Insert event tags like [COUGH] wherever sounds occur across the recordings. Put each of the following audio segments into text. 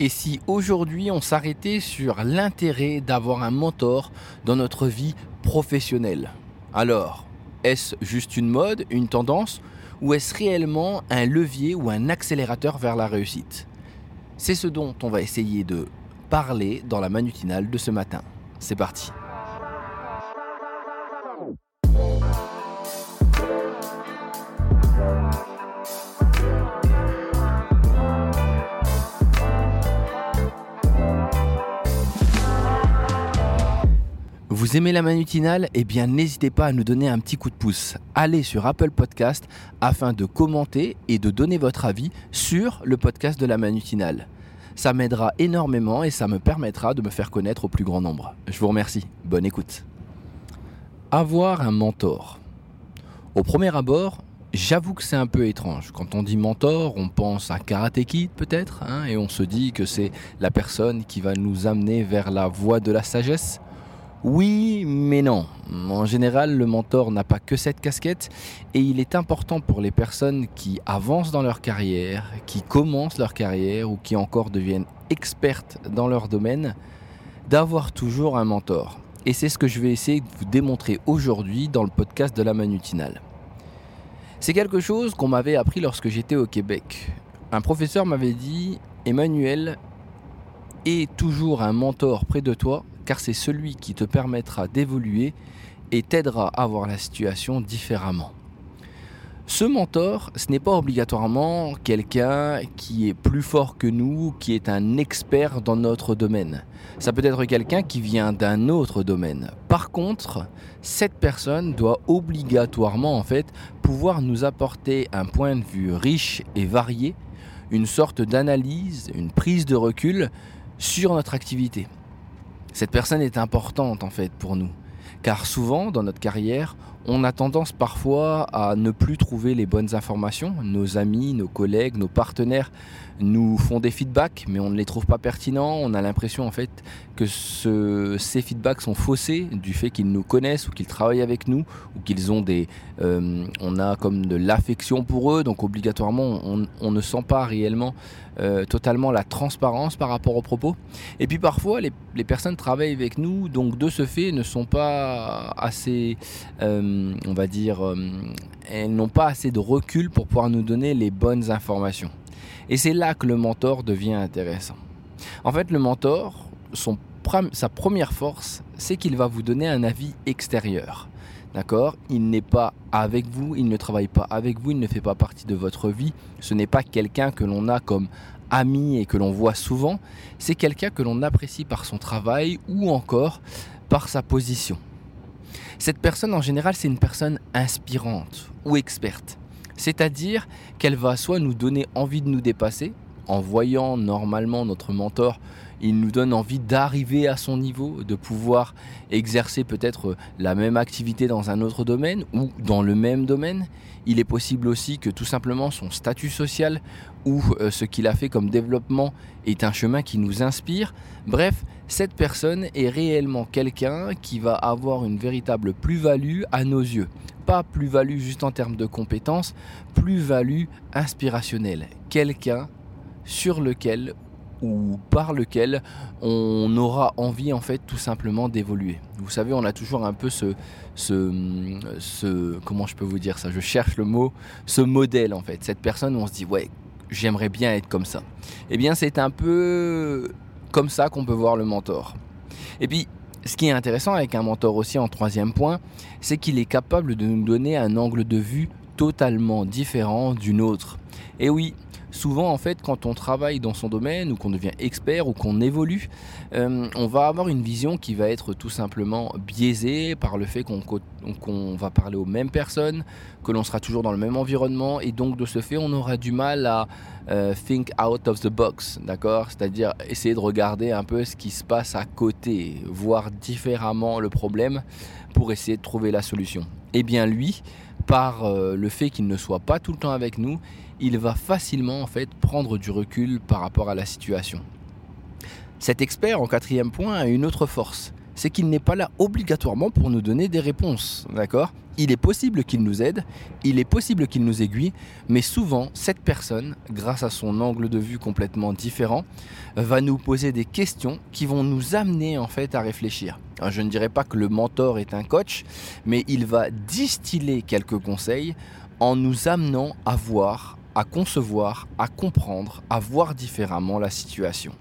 Et si aujourd'hui on s'arrêtait sur l'intérêt d'avoir un mentor dans notre vie professionnelle? Alors, est-ce juste une mode, une tendance, ou est-ce réellement un levier ou un accélérateur vers la réussite? C'est ce dont on va essayer de parler dans la manutinale de ce matin. C'est parti Aimez la manutinale? Eh bien n'hésitez pas à nous donner un petit coup de pouce. Allez sur Apple Podcast afin de commenter et de donner votre avis sur le podcast de la manutinale. Ça m'aidera énormément et ça me permettra de me faire connaître au plus grand nombre. Je vous remercie. Bonne écoute. Avoir un mentor. Au premier abord, J'avoue que c'est un peu étrange. Quand on dit mentor, on pense à Karate Kid peut-être, hein, et on se dit que c'est la personne qui va nous amener vers la voie de la sagesse. Oui, mais non. En général, le mentor n'a pas que cette casquette et il est important pour les personnes qui avancent dans leur carrière, qui commencent leur carrière ou qui encore deviennent expertes dans leur domaine, d'avoir toujours un mentor. Et c'est ce que je vais essayer de vous démontrer aujourd'hui dans le podcast de la Manutinale. C'est quelque chose qu'on m'avait appris lorsque j'étais au Québec. Un professeur m'avait dit Emmanuel, aie toujours un mentor près de toi car c'est celui qui te permettra d'évoluer et t'aidera à voir la situation différemment. Ce mentor, ce n'est pas obligatoirement quelqu'un qui est plus fort que nous, qui est un expert dans notre domaine. Ça peut être quelqu'un qui vient d'un autre domaine. Par contre, cette personne doit obligatoirement en fait pouvoir nous apporter un point de vue riche et varié, une sorte d'analyse, une prise de recul sur notre activité. Cette personne est importante en fait pour nous. Car souvent dans notre carrière, on a tendance parfois à ne plus trouver les bonnes informations. Nos amis, nos collègues, nos partenaires nous font des feedbacks, mais on ne les trouve pas pertinents. On a l'impression en fait que ces feedbacks sont faussés du fait qu'ils nous connaissent ou qu'ils travaillent avec nous ou qu'ils ont des, euh, on a comme de l'affection pour eux. Donc obligatoirement, on, ne sent pas réellement euh, totalement la transparence par rapport aux propos. Et puis parfois, les, personnes travaillent avec nous, donc de ce fait, ne sont pas assez, euh, on va dire, elles n'ont pas assez de recul pour pouvoir nous donner les bonnes informations. Et c'est là que le mentor devient intéressant. En fait, le mentor, sa première force, c'est qu'il va vous donner un avis extérieur. D'accord? Il n'est pas avec vous, il ne travaille pas avec vous, il ne fait pas partie de votre vie. Ce n'est pas quelqu'un que l'on a comme ami et que l'on voit souvent. C'est quelqu'un que l'on apprécie par son travail ou encore par sa position. Cette personne, en général, c'est une personne inspirante ou experte. C'est-à-dire qu'elle va soit nous donner envie de nous dépasser, en voyant normalement notre mentor, il nous donne envie d'arriver à son niveau, de pouvoir exercer peut-être la même activité dans un autre domaine ou dans le même domaine. Il est possible aussi que tout simplement son statut social ou euh, ce qu'il a fait comme développement est un chemin qui nous inspire. Bref, cette personne est réellement quelqu'un qui va avoir une véritable plus-value à nos yeux. Pas plus-value juste en termes de compétences, plus-value inspirationnelle. Quelqu'un sur lequel ou par lequel on aura envie en fait tout simplement d'évoluer. Vous savez, on a toujours un peu ce, ce, comment je peux vous dire ça, je cherche le mot, ce modèle en fait, cette personne où on se dit ouais, j'aimerais bien être comme ça. Eh bien, c'est un peu comme ça qu'on peut voir le mentor. Et puis, ce qui est intéressant avec un mentor aussi en troisième point, c'est qu'il est capable de nous donner un angle de vue totalement différent d'une autre. Et oui, souvent en fait quand on travaille dans son domaine ou qu'on devient expert ou qu'on évolue, euh, on va avoir une vision qui va être tout simplement biaisée par le fait qu'on va parler aux mêmes personnes, que l'on sera toujours dans le même environnement et donc de ce fait on aura du mal à euh, think out of the box, d'accord? C'est-à-dire essayer de regarder un peu ce qui se passe à côté, voir différemment le problème pour essayer de trouver la solution. Eh bien lui, par euh, le fait qu'il ne soit pas tout le temps avec nous, il va facilement en fait prendre du recul par rapport à la situation. Cet expert, en quatrième point, a une autre force, c'est qu'il n'est pas là obligatoirement pour nous donner des réponses, d'accord? Il est possible qu'il nous aide, il est possible qu'il nous aiguille, mais souvent cette personne, grâce à son angle de vue complètement différent, va nous poser des questions qui vont nous amener en fait à réfléchir. je ne dirais pas que le mentor est un coach, mais il va distiller quelques conseils en nous amenant à voir, à concevoir, à comprendre, à voir différemment la situation.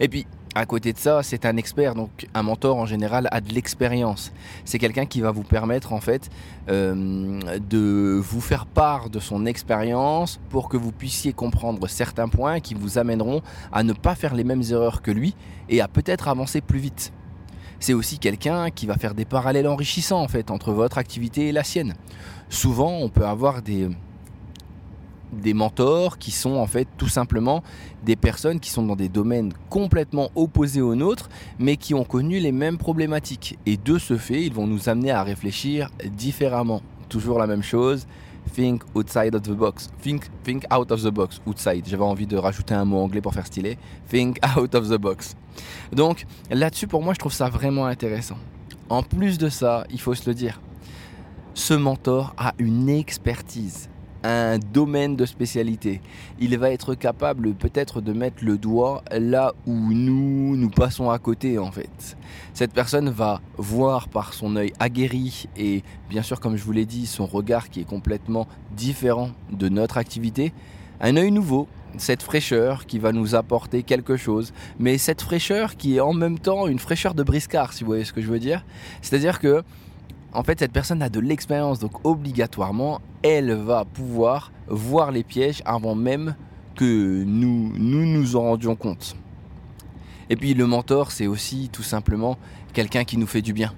Et puis, à côté de ça, c'est un expert, donc un mentor en général a de l'expérience. C'est quelqu'un qui va vous permettre en fait euh, de vous faire part de son expérience pour que vous puissiez comprendre certains points qui vous amèneront à ne pas faire les mêmes erreurs que lui et à peut-être avancer plus vite. C'est aussi quelqu'un qui va faire des parallèles enrichissants en fait entre votre activité et la sienne. Souvent, on peut avoir des des mentors qui sont en fait tout simplement des personnes qui sont dans des domaines complètement opposés aux nôtres mais qui ont connu les mêmes problématiques. Et de ce fait ils vont nous amener à réfléchir différemment. Toujours la même chose think outside of the box. Think, think out of the box outside. J'avais envie de rajouter un mot anglais pour faire stylé. Think [LAUGHS] out of the box. Donc là-dessus pour moi je trouve ça vraiment intéressant. En plus de ça il faut se le dire ce mentor a une expertise un domaine de spécialité. Il va être capable peut-être de mettre le doigt là où nous, nous passons à côté en fait. Cette personne va voir par son œil aguerri et bien sûr comme je vous l'ai dit, son regard qui est complètement différent de notre activité, un œil nouveau, cette fraîcheur qui va nous apporter quelque chose, mais cette fraîcheur qui est en même temps une fraîcheur de briscard, si vous voyez ce que je veux dire. C'est-à-dire que en fait, cette personne a de l'expérience, donc obligatoirement, elle va pouvoir voir les pièges avant même que nous nous, en rendions compte. Et puis le mentor, c'est aussi tout simplement quelqu'un qui nous fait du bien.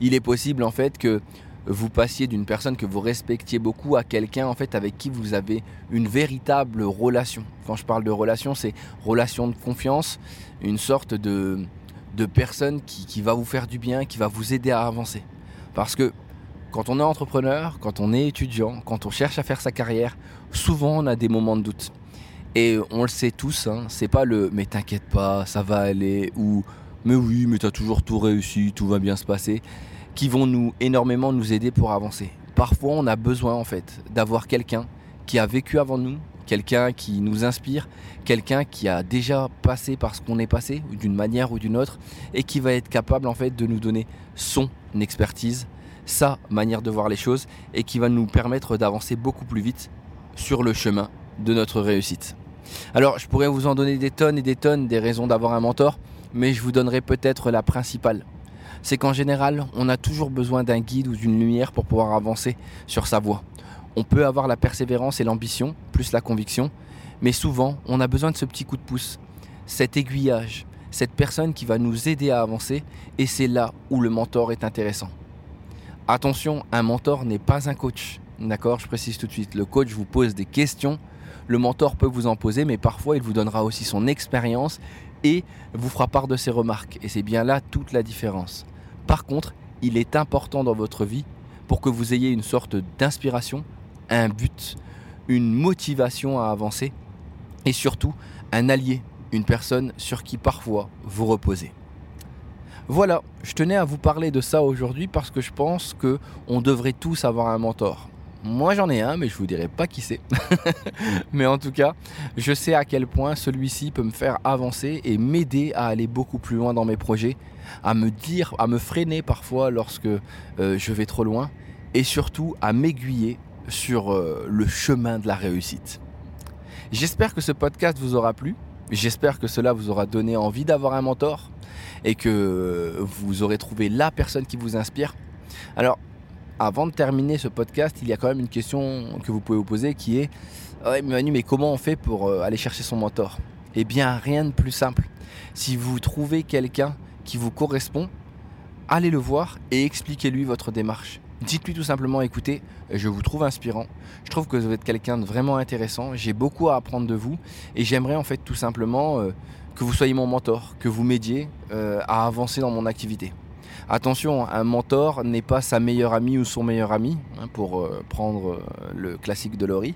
Il est possible en fait que vous passiez d'une personne que vous respectiez beaucoup à quelqu'un en fait avec qui vous avez une véritable relation. Quand je parle de relation, c'est relation de confiance, une sorte de, personne qui va vous faire du bien, qui va vous aider à avancer. Parce que quand on est entrepreneur, quand on est étudiant, quand on cherche à faire sa carrière, souvent on a des moments de doute. Et on le sait tous, hein, c'est pas le mais t'inquiète pas, ça va aller ou mais oui, mais t'as toujours tout réussi, tout va bien se passer, qui vont nous énormément nous aider pour avancer. Parfois, on a besoin en fait d'avoir quelqu'un qui a vécu avant nous, quelqu'un qui nous inspire, quelqu'un qui a déjà passé par ce qu'on est passé d'une manière ou d'une autre et qui va être capable en fait de nous donner son expertise, sa manière de voir les choses et qui va nous permettre d'avancer beaucoup plus vite sur le chemin de notre réussite. Alors, je pourrais vous en donner des tonnes et des tonnes des raisons d'avoir un mentor, mais je vous donnerai peut-être la principale. C'est qu'en général, on a toujours besoin d'un guide ou d'une lumière pour pouvoir avancer sur sa voie. On peut avoir la persévérance et l'ambition, plus la conviction, mais souvent, on a besoin de ce petit coup de pouce, cet aiguillage, cette personne qui va nous aider à avancer, et c'est là où le mentor est intéressant. Attention, un mentor n'est pas un coach. D'accord Je précise tout de suite. Le coach vous pose des questions. Le mentor peut vous en poser, mais parfois il vous donnera aussi son expérience et vous fera part de ses remarques. Et c'est bien là toute la différence. Par contre, il est important dans votre vie pour que vous ayez une sorte d'inspiration, un but, une motivation à avancer et surtout un allié, une personne sur qui parfois vous reposez. Voilà, je tenais à vous parler de ça aujourd'hui parce que je pense que on devrait tous avoir un mentor. Moi j'en ai un, mais je vous dirai pas qui c'est. [LAUGHS] mais en tout cas, je sais à quel point celui-ci peut me faire avancer et m'aider à aller beaucoup plus loin dans mes projets, à me dire, à me freiner parfois lorsque euh, je vais trop loin, et surtout à m'aiguiller sur euh, le chemin de la réussite. J'espère que ce podcast vous aura plu. J'espère que cela vous aura donné envie d'avoir un mentor et que vous aurez trouvé la personne qui vous inspire. Alors, avant de terminer ce podcast, il y a quand même une question que vous pouvez vous poser qui est ouais, Manu, mais comment on fait pour euh, aller chercher son mentor? Eh bien, rien de plus simple. Si vous trouvez quelqu'un qui vous correspond, allez le voir et expliquez-lui votre démarche. Dites-lui tout simplement, écoutez, je vous trouve inspirant, je trouve que vous êtes quelqu'un de vraiment intéressant, j'ai beaucoup à apprendre de vous et j'aimerais en fait tout simplement euh, que vous soyez mon mentor, que vous m'aidiez euh, à avancer dans mon activité. Attention, un mentor n'est pas sa meilleure amie ou son meilleur ami, hein, pour euh, prendre le classique de Laurie.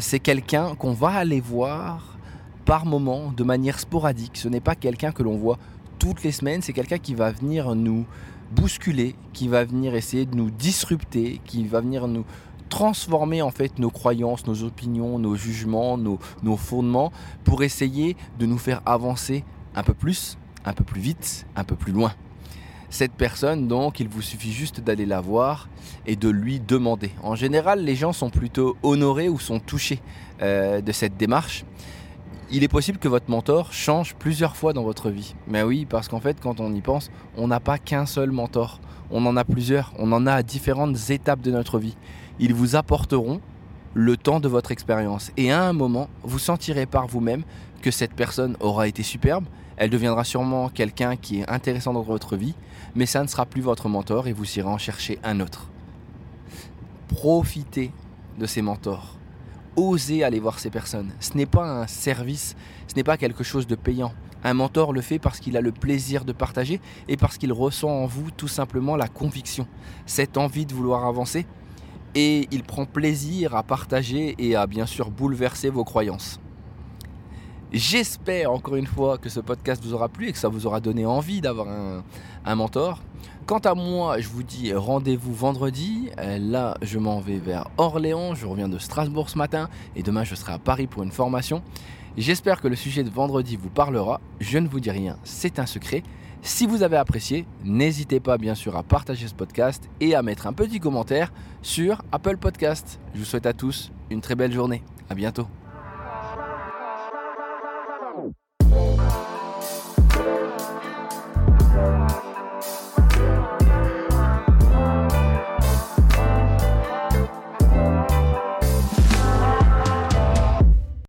C'est quelqu'un qu'on va aller voir par moment, de manière sporadique. Ce n'est pas quelqu'un que l'on voit toutes les semaines, c'est quelqu'un qui va venir nous bousculer, qui va venir essayer de nous disrupter, qui va venir nous transformer en fait nos croyances, nos opinions, nos jugements, nos, fondements pour essayer de nous faire avancer un peu plus, un peu plus vite, un peu plus loin. Cette personne, donc, il vous suffit juste d'aller la voir et de lui demander. En général, les gens sont plutôt honorés ou sont touchés euh, de cette démarche. Il est possible que votre mentor change plusieurs fois dans votre vie. Mais oui, parce qu'en fait, quand on y pense, on n'a pas qu'un seul mentor. On en a plusieurs. On en a à différentes étapes de notre vie. Ils vous apporteront le temps de votre expérience. Et à un moment, vous sentirez par vous-même que cette personne aura été superbe. Elle deviendra sûrement quelqu'un qui est intéressant dans votre vie, mais ça ne sera plus votre mentor et vous irez en chercher un autre. Profitez de ces mentors. Osez aller voir ces personnes. Ce n'est pas un service, ce n'est pas quelque chose de payant. Un mentor le fait parce qu'il a le plaisir de partager et parce qu'il ressent en vous tout simplement la conviction, cette envie de vouloir avancer et il prend plaisir à partager et à bien sûr bouleverser vos croyances. J'espère encore une fois que ce podcast vous aura plu et que ça vous aura donné envie d'avoir un, mentor. Quant à moi, je vous dis rendez-vous vendredi. Euh, là, je m'en vais vers Orléans. Je reviens de Strasbourg ce matin et demain, je serai à Paris pour une formation. J'espère que le sujet de vendredi vous parlera. Je ne vous dis rien, c'est un secret. Si vous avez apprécié, n'hésitez pas bien sûr à partager ce podcast et à mettre un petit commentaire sur Apple Podcast. Je vous souhaite à tous une très belle journée. À bientôt.